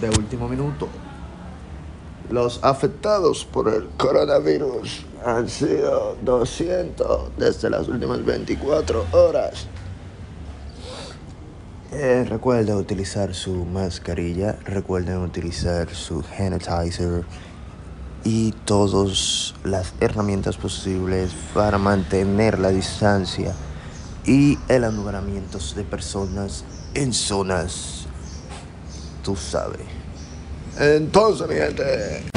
de último minuto. Los afectados por el coronavirus han sido 200 desde las últimas 24 horas. Eh, recuerden utilizar su mascarilla, recuerden utilizar su sanitizer y todas las herramientas posibles para mantener la distancia y el alumbramiento de personas en zonas, tú sabes. Entonces, mi gente.